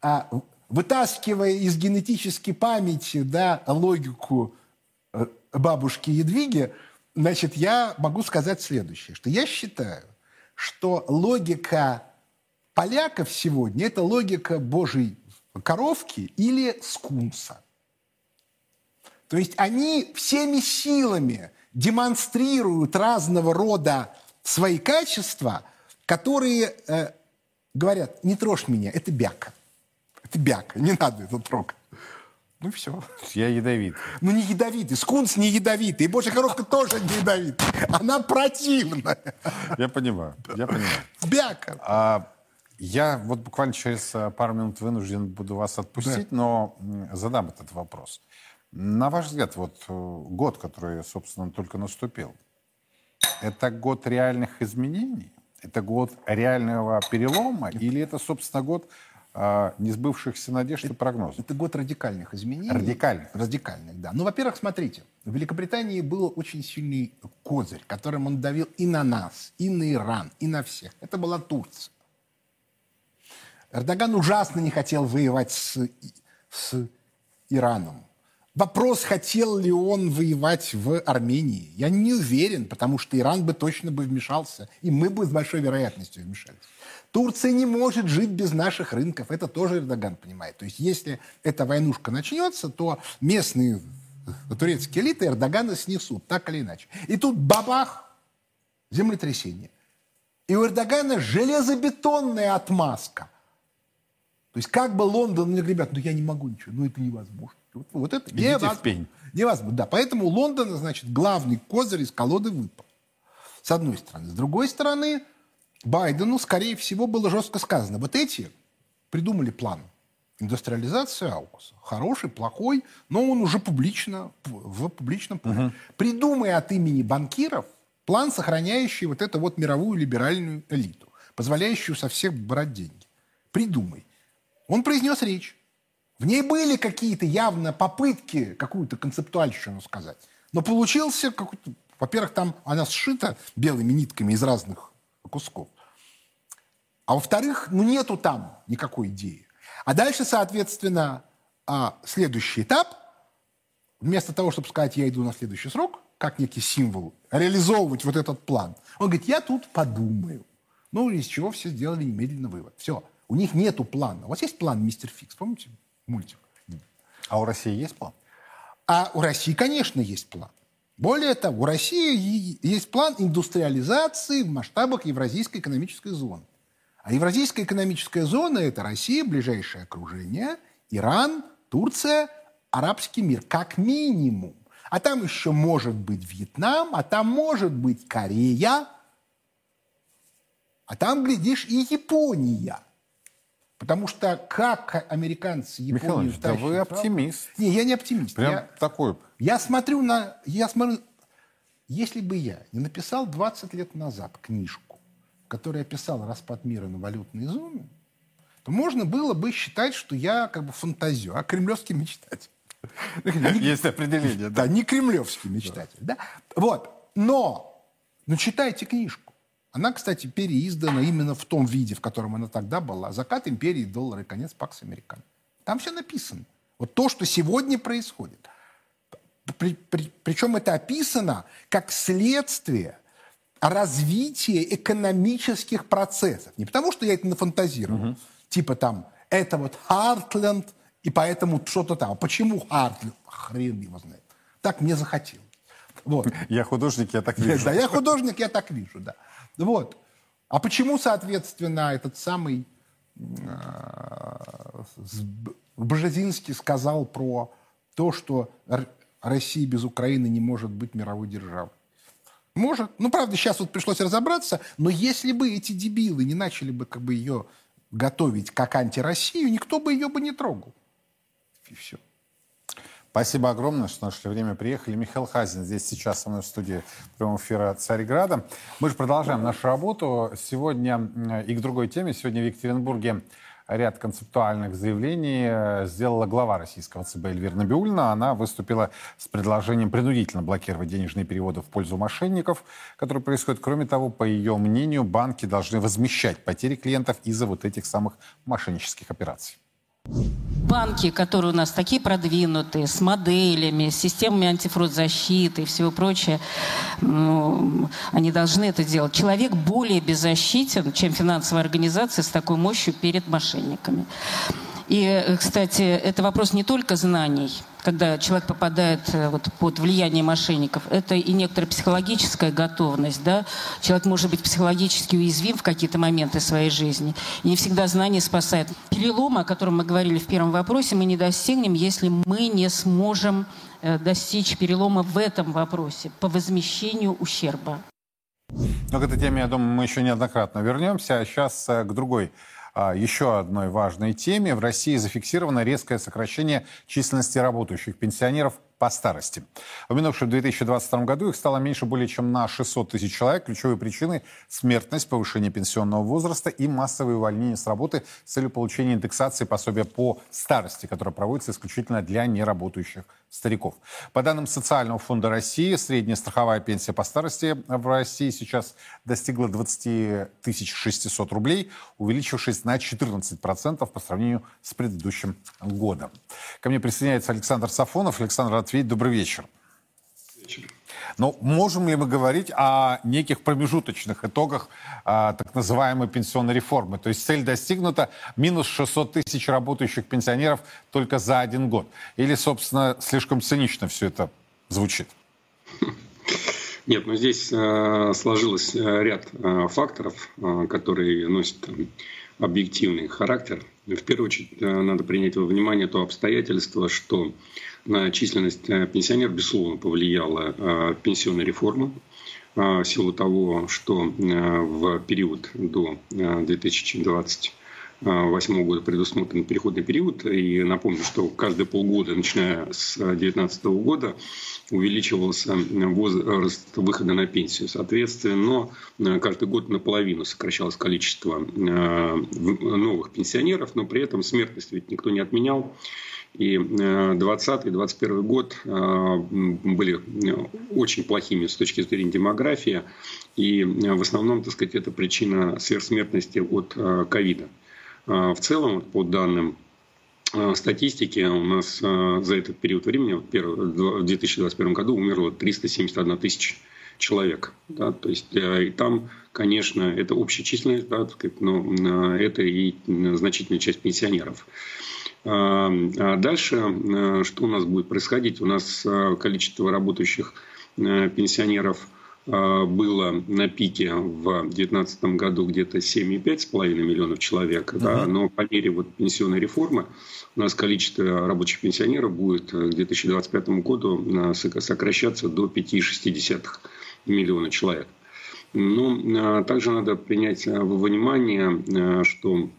А, вытаскивая из генетической памяти да, логику э, бабушки Едвиги, значит, я могу сказать следующее, что я считаю, что логика поляков сегодня – это логика божьей коровки или скунса. То есть они всеми силами демонстрируют разного рода свои качества, которые э, говорят, не трожь меня, это бяка это бяка, не надо это трогать. Ну все. Я ядовит. Ну не ядовитый. Скунс не ядовитый. И божья коровка тоже не ядовитая. Она противная. Я понимаю. Я понимаю. Бяка. А, я вот буквально через э, пару минут вынужден буду вас отпустить, да. но задам этот вопрос. На ваш взгляд, вот э, год, который, собственно, только наступил, это год реальных изменений? Это год реального перелома? Или это, собственно, год а, несбывшихся надежд и прогнозов. Это год радикальных изменений. Радикальных? Радикальных, да. Ну, во-первых, смотрите, в Великобритании был очень сильный козырь, которым он давил и на нас, и на Иран, и на всех. Это была Турция. Эрдоган ужасно не хотел воевать с, с Ираном. Вопрос, хотел ли он воевать в Армении, я не уверен, потому что Иран бы точно бы вмешался, и мы бы с большой вероятностью вмешались. Турция не может жить без наших рынков. Это тоже Эрдоган понимает. То есть если эта войнушка начнется, то местные турецкие элиты Эрдогана снесут, так или иначе. И тут бабах, землетрясение. И у Эрдогана железобетонная отмазка. То есть как бы Лондон, ну, ребят, ну я не могу ничего, ну это невозможно. Вот, вот это Идите невозможно. в пень. Невозможно, да. Поэтому у Лондона, значит, главный козырь из колоды выпал. С одной стороны. С другой стороны, Байдену, скорее всего, было жестко сказано. Вот эти придумали план индустриализации Аукуса. Хороший, плохой, но он уже публично, в публичном поле. Угу. Придумай от имени банкиров план, сохраняющий вот эту вот мировую либеральную элиту, позволяющую со всех брать деньги. Придумай. Он произнес речь. В ней были какие-то явно попытки какую-то концептуальщину сказать. Но получился какой-то... Во-первых, там она сшита белыми нитками из разных кусков. А во-вторых, ну нету там никакой идеи. А дальше, соответственно, а, следующий этап, вместо того, чтобы сказать, я иду на следующий срок, как некий символ, реализовывать вот этот план, он говорит, я тут подумаю. Ну, из чего все сделали немедленно вывод. Все, у них нету плана. У вас есть план «Мистер Фикс», помните мультик? А у России есть план? А у России, конечно, есть план. Более того, у России есть план индустриализации в масштабах Евразийской экономической зоны. А Евразийская экономическая зона – это Россия, ближайшее окружение Иран, Турция, арабский мир, как минимум. А там еще может быть Вьетнам, а там может быть Корея, а там, глядишь, и Япония. Потому что как американцы Японию Михаил да вы оптимист. Не, я не оптимист. Прям я, такой. Я смотрю на... Я смотрю... Если бы я не написал 20 лет назад книжку, в которой описал распад мира на валютной зоне, то можно было бы считать, что я как бы фантазию, а кремлевский мечтатель. <laughs> Есть определение. Да, не кремлевский мечтатель. Да. Вот. Но, ну, читайте книжку. Она, кстати, переиздана именно в том виде, в котором она тогда была. «Закат империи, доллары, конец Пакс Американ». Там все написано. Вот то, что сегодня происходит. При, при, причем это описано как следствие развития экономических процессов. Не потому, что я это нафантазировал. Угу. Типа там, это вот Хартленд, и поэтому что-то там. А почему Хартленд? Хрен его знает. Так мне захотелось. Вот. Я художник, я так <laughs> вижу. Да, я художник, я так вижу, да. Вот. А почему, соответственно, этот самый э, Бжезинский сказал про то, что Россия без Украины не может быть мировой державой? Может. Ну, правда, сейчас вот пришлось разобраться, но если бы эти дебилы не начали бы как бы ее готовить как антироссию, никто бы ее бы не трогал. И все. Спасибо огромное, что нашли время приехали. Михаил Хазин здесь сейчас со мной в студии прямого эфира Царьграда. Мы же продолжаем нашу работу. Сегодня и к другой теме. Сегодня в Екатеринбурге ряд концептуальных заявлений э, сделала глава российского ЦБ Эльвира Набиулина. Она выступила с предложением принудительно блокировать денежные переводы в пользу мошенников, которые происходят. Кроме того, по ее мнению, банки должны возмещать потери клиентов из-за вот этих самых мошеннических операций. Банки, которые у нас такие продвинутые, с моделями, с системами антифрод-защиты и всего прочее, ну, они должны это делать. Человек более беззащитен, чем финансовая организация с такой мощью перед мошенниками. И, э, кстати, это вопрос не только знаний, когда человек попадает э, вот, под влияние мошенников, это и некоторая психологическая готовность. Да? Человек может быть психологически уязвим в какие-то моменты своей жизни. И не всегда знание спасает. Перелома, о котором мы говорили в первом вопросе, мы не достигнем, если мы не сможем э, достичь перелома в этом вопросе по возмещению ущерба. Но к этой теме, я думаю, мы еще неоднократно вернемся. А сейчас к другой еще одной важной теме. В России зафиксировано резкое сокращение численности работающих пенсионеров по старости. В минувшем 2022 году их стало меньше более чем на 600 тысяч человек. Ключевые причины – смертность, повышение пенсионного возраста и массовые увольнения с работы с целью получения индексации пособия по старости, которое проводится исключительно для неработающих стариков. По данным Социального фонда России, средняя страховая пенсия по старости в России сейчас достигла 20 600 рублей, увеличившись на 14% по сравнению с предыдущим годом. Ко мне присоединяется Александр Сафонов. Александр, Матвей, добрый вечер. Вечер. Но можем ли мы говорить о неких промежуточных итогах а, так называемой пенсионной реформы? То есть цель достигнута, минус 600 тысяч работающих пенсионеров только за один год. Или, собственно, слишком цинично все это звучит? <laughs> Нет, но ну здесь э, сложилось э, ряд э, факторов, э, которые носят э, объективный характер. В первую очередь надо принять во внимание то обстоятельство, что на численность э, пенсионеров, безусловно, повлияла э, пенсионная реформа э, в силу того, что в период до 2028 года предусмотрен переходный период. И напомню, что каждые полгода, начиная с 2019 года, увеличивался возраст выхода на пенсию. Соответственно, каждый год наполовину сокращалось количество новых пенсионеров, но при этом смертность ведь никто не отменял. И 2020-2021 э, год э, были э, очень плохими с точки зрения демографии. И в основном, так сказать, это причина сверхсмертности от ковида. В целом, по данным статистики, у нас за этот период времени, в 2021 году, умерло 371 тысяча человек. Да, то есть и там, конечно, это общая численность, да, сказать, но это и значительная часть пенсионеров. А дальше что у нас будет происходить? У нас количество работающих пенсионеров было на пике в 2019 году где-то 7,5,5 миллионов человек, uh-huh. да, но по мере вот пенсионной реформы у нас количество рабочих пенсионеров будет к 2025 году сокращаться до 5,6 миллиона человек. Но ну, также надо принять во внимание, что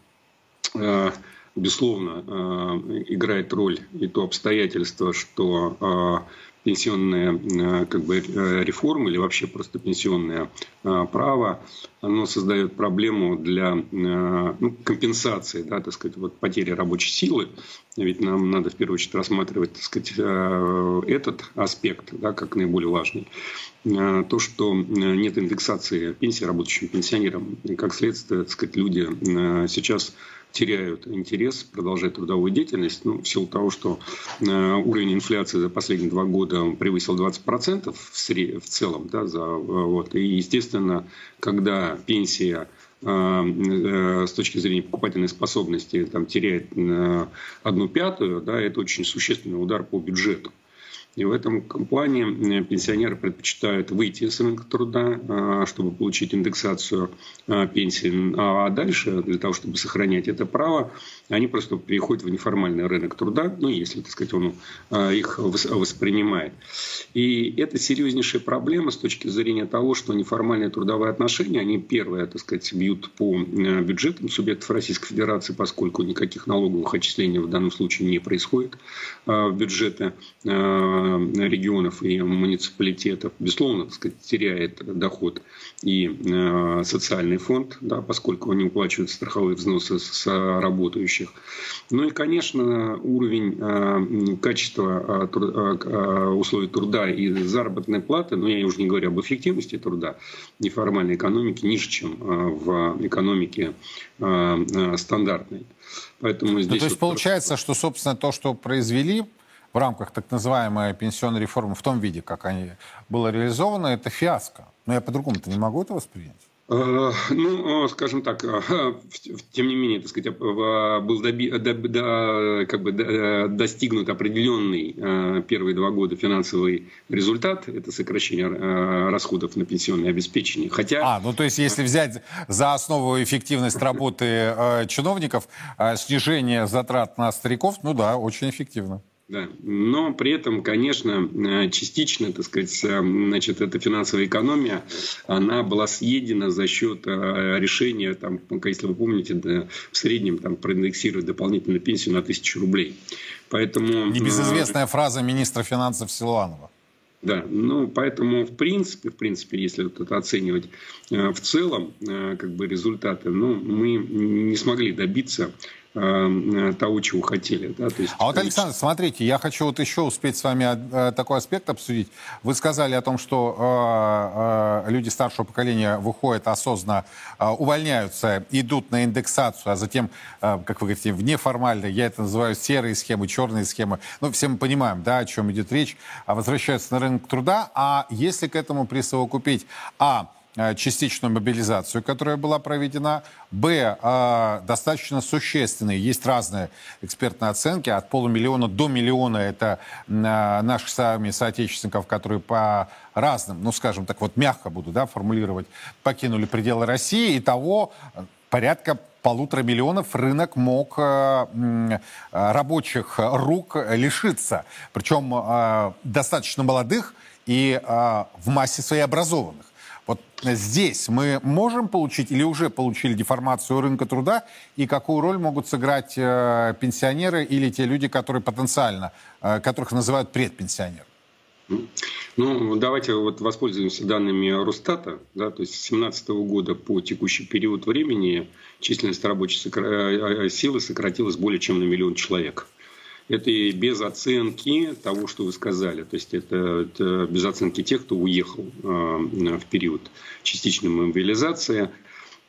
безусловно, играет роль и то обстоятельство, что пенсионная э, как бы, э, реформа или вообще просто пенсионное э, право, оно создает проблему для ну, компенсации, да, так сказать, вот потери рабочей силы. Ведь нам надо в первую очередь рассматривать так сказать, этот аспект да, как наиболее важный. То, что нет индексации пенсии рабочим пенсионерам, и как следствие, так сказать, люди сейчас теряют интерес продолжать трудовую деятельность, ну, в силу того, что э, уровень инфляции за последние два года превысил 20% в, сред... в целом. Да, за, вот, и, естественно, когда пенсия э, э, с точки зрения покупательной способности там, теряет одну пятую, да, это очень существенный удар по бюджету. И в этом плане э, пенсионеры предпочитают выйти с рынка труда, а, чтобы получить индексацию а, пенсии. А дальше, для того, чтобы сохранять это право, они просто переходят в неформальный рынок труда, ну, если, так сказать, он а, их воспринимает. И это серьезнейшая проблема с точки зрения того, что неформальные трудовые отношения, они первые, так сказать, бьют по э, бюджетам субъектов Российской Федерации, поскольку никаких налоговых отчислений в данном случае не происходит в бюджеты регионов и муниципалитетов, безусловно, так сказать, теряет доход и социальный фонд, да, поскольку они уплачивают страховые взносы с работающих. Ну и, конечно, уровень э, качества условий труда и заработной платы, но я уже не говорю об эффективности труда неформальной экономики, ниже, чем в экономике стандартной. Поэтому здесь ну, то есть вот получается, что, собственно, то, что произвели в рамках так называемой пенсионной реформы в том виде, как они было реализовано, это фиаско. Но я по-другому-то не могу это воспринять. Э, ну, скажем так, э, тем не менее, так сказать, э, был доби, до, как бы достигнут определенный первые два года финансовый результат, это сокращение расходов на пенсионное обеспечение. Хотя... А, ну то есть если взять за основу эффективность работы чиновников, снижение затрат на стариков, ну да, очень эффективно. Да. Но при этом, конечно, э, частично, так сказать, э, значит, эта финансовая экономия, она была съедена за счет э, решения, там, если вы помните, да, в среднем там, проиндексировать дополнительную пенсию на тысячу рублей. Поэтому... Небезызвестная фраза министра финансов Силуанова. Да, ну поэтому в принципе, в принципе, если вот это оценивать в целом, как бы результаты, ну мы не смогли добиться того, чего хотели. Да? То есть, а вот, Александр, смотрите, я хочу вот еще успеть с вами э, такой аспект обсудить. Вы сказали о том, что э, э, люди старшего поколения выходят осознанно, э, увольняются, идут на индексацию, а затем, э, как вы говорите, в неформальной, я это называю серые схемы, черные схемы. Ну, все мы понимаем, да, о чем идет речь. А возвращаются на рынок труда. А если к этому присовокупить, а, Э, частичную мобилизацию, которая была проведена. Б, э, достаточно существенные, есть разные экспертные оценки, от полумиллиона до миллиона это э, наших сами соотечественников, которые по разным, ну скажем так, вот мягко буду да, формулировать, покинули пределы России. и того порядка полутора миллионов рынок мог рабочих рук лишиться. Причем достаточно молодых и в массе своей образованных. Здесь мы можем получить или уже получили деформацию рынка труда, и какую роль могут сыграть э, пенсионеры или те люди, которые потенциально, э, которых называют предпенсионеры? Ну, давайте вот воспользуемся данными Росстата. Да, то есть с 2017 года по текущий период времени численность рабочей э, силы сократилась более чем на миллион человек. Это и без оценки того, что вы сказали. То есть это, это без оценки тех, кто уехал э, в период частичной мобилизации.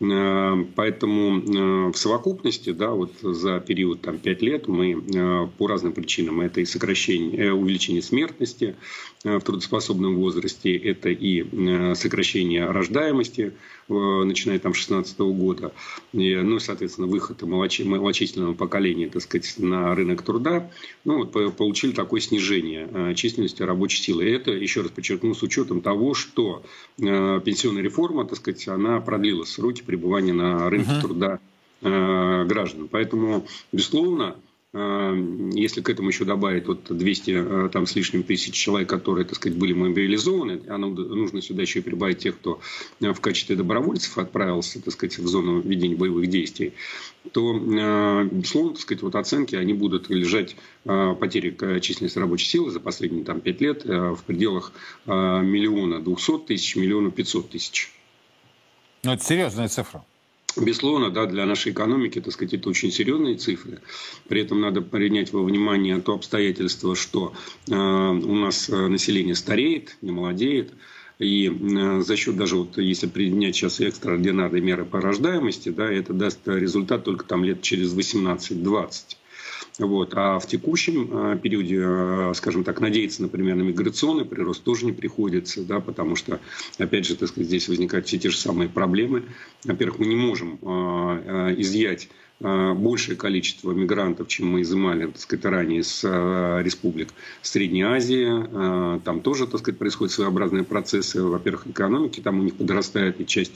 Э, поэтому э, в совокупности, да, вот за период там, 5 лет мы э, по разным причинам, это и сокращение, увеличение смертности в трудоспособном возрасте, это и сокращение рождаемости, начиная там с 2016 года, ну, соответственно, выход малочисленного поколения, так сказать, на рынок труда, ну, получили такое снижение численности рабочей силы. И это, еще раз подчеркну, с учетом того, что пенсионная реформа, так сказать, она продлила сроки пребывания на рынке uh-huh. труда э, граждан. Поэтому, безусловно, э, если к этому еще добавить вот 200 э, там, с лишним тысяч человек, которые, так сказать, были мобилизованы, а нужно сюда еще прибавить тех, кто в качестве добровольцев отправился, так сказать, в зону ведения боевых действий, то, безусловно, так сказать, вот оценки, они будут лежать потери численности рабочей силы за последние там, 5 лет в пределах миллиона двухсот тысяч, миллиона пятьсот тысяч. Ну, это серьезная цифра. Безусловно, да, для нашей экономики, так сказать, это очень серьезные цифры. При этом надо принять во внимание то обстоятельство, что э, у нас э, население стареет, не молодеет. И э, за счет даже вот если принять сейчас экстраординарные меры по рождаемости, да, это даст результат только там лет через 18-20. Вот. А в текущем э, периоде, э, скажем так, надеяться, например, на миграционный прирост тоже не приходится, да, потому что, опять же, так сказать, здесь возникают все те же самые проблемы. Во-первых, мы не можем э, изъять большее количество мигрантов, чем мы изымали, так сказать, ранее с республик Средней Азии. Там тоже, так сказать, происходят своеобразные процессы. Во-первых, экономики там у них подрастает, и часть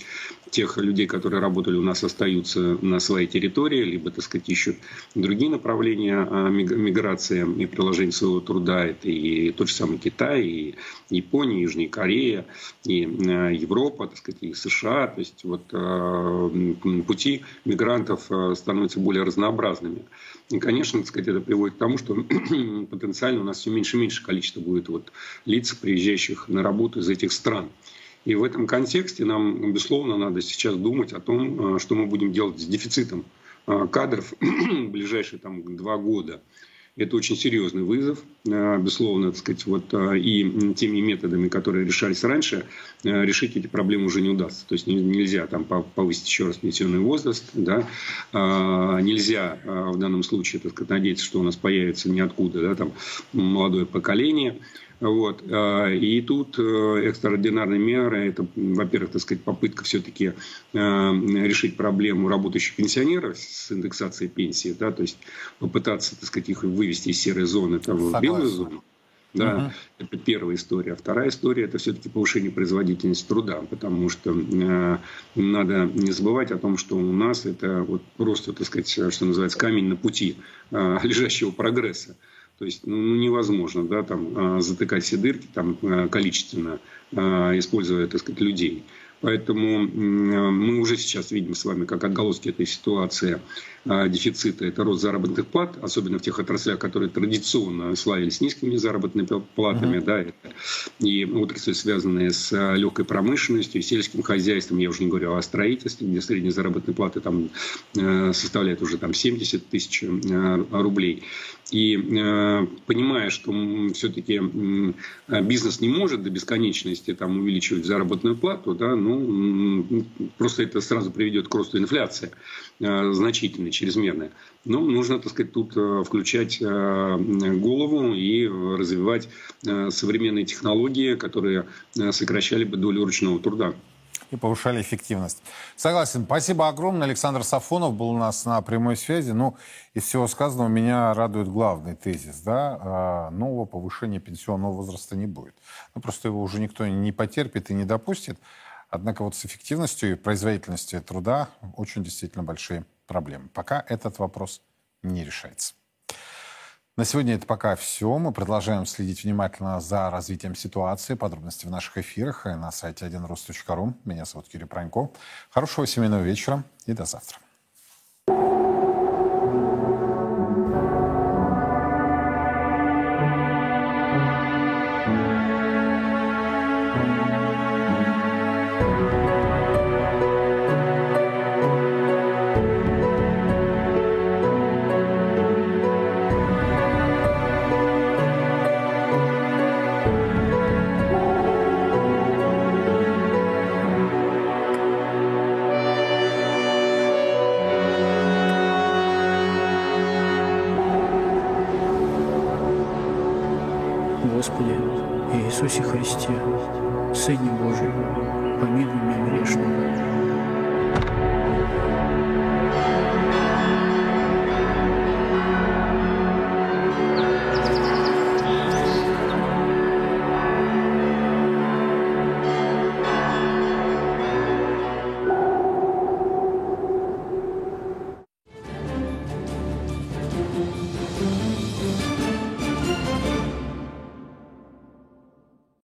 тех людей, которые работали у нас, остаются на своей территории, либо, так сказать, ищут другие направления а, миграции и приложения своего труда. Это и тот же самый Китай, и Япония, и Южная Корея, и а, Европа, так сказать, и США. То есть вот а, пути мигрантов становятся более разнообразными. И, конечно, так сказать, это приводит к тому, что <clears throat> потенциально у нас все меньше и меньше количество будет вот лиц, приезжающих на работу из этих стран. И в этом контексте нам, безусловно, надо сейчас думать о том, э, что мы будем делать с дефицитом э, кадров <clears throat> в ближайшие там, два года. Это очень серьезный вызов, э, безусловно, так сказать, вот, и теми методами, которые решались раньше, решить эти проблемы уже не удастся. То есть нельзя там повысить еще раз пенсионный возраст, да, нельзя в данном случае, так сказать, надеяться, что у нас появится ниоткуда, да, там молодое поколение, вот. А, и тут э, экстраординарные меры, это, во-первых, так сказать, попытка все-таки э, решить проблему работающих пенсионеров с индексацией пенсии, да, то есть попытаться, так сказать, их вывести из серой зоны там, в белую зону. Да, угу. это первая история. Вторая история – это все-таки повышение производительности труда, потому что э, надо не забывать о том, что у нас это вот просто, так сказать, что называется, камень на пути э, лежащего прогресса. То есть ну, ну, невозможно да, там, а, затыкать все дырки там, а, количественно, а, используя так сказать, людей. Поэтому мы уже сейчас видим с вами, как отголоски этой ситуации дефицита – это рост заработных плат, особенно в тех отраслях, которые традиционно славились низкими заработными платами, uh-huh. да, это и отрасли, связанные с легкой промышленностью, сельским хозяйством, я уже не говорю о строительстве, где средние заработные платы там составляют уже там 70 тысяч рублей. И э, понимая, что все-таки э, бизнес не может до бесконечности там, увеличивать заработную плату, да, ну, просто это сразу приведет к росту инфляции э, значительной, чрезмерной. Но нужно, так сказать, тут э, включать э, голову и развивать э, современные технологии, которые сокращали бы долю ручного труда и повышали эффективность. Согласен. Спасибо огромное. Александр Сафонов был у нас на прямой связи. Ну, из всего сказанного меня радует главный тезис. Да? А, нового повышения пенсионного возраста не будет. Ну, просто его уже никто не потерпит и не допустит. Однако вот с эффективностью и производительностью труда очень действительно большие проблемы. Пока этот вопрос не решается. На сегодня это пока все. Мы продолжаем следить внимательно за развитием ситуации. Подробности в наших эфирах и на сайте 1rus.ru. Меня зовут Кирилл Пронько. Хорошего семейного вечера и до завтра. Христе, Сыне Божий, помилуй меня грешного.